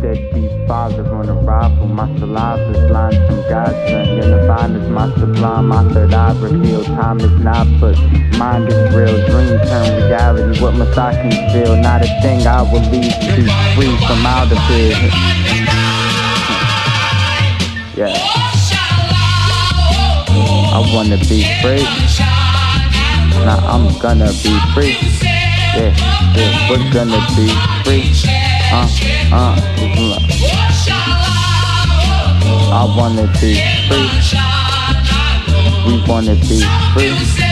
deadbeat father on arrival. My saliva's lines from God's son. Your is my sublime. My third eye reveal. Time is not, but mind is real. Dream turn reality. What must I can feel? Not a thing I will leave to be free from out of here. Yeah. I wanna be free. Now I'm gonna be free. Yeah, yeah, we're gonna be free. Uh, uh, I wanna be free. We wanna be free.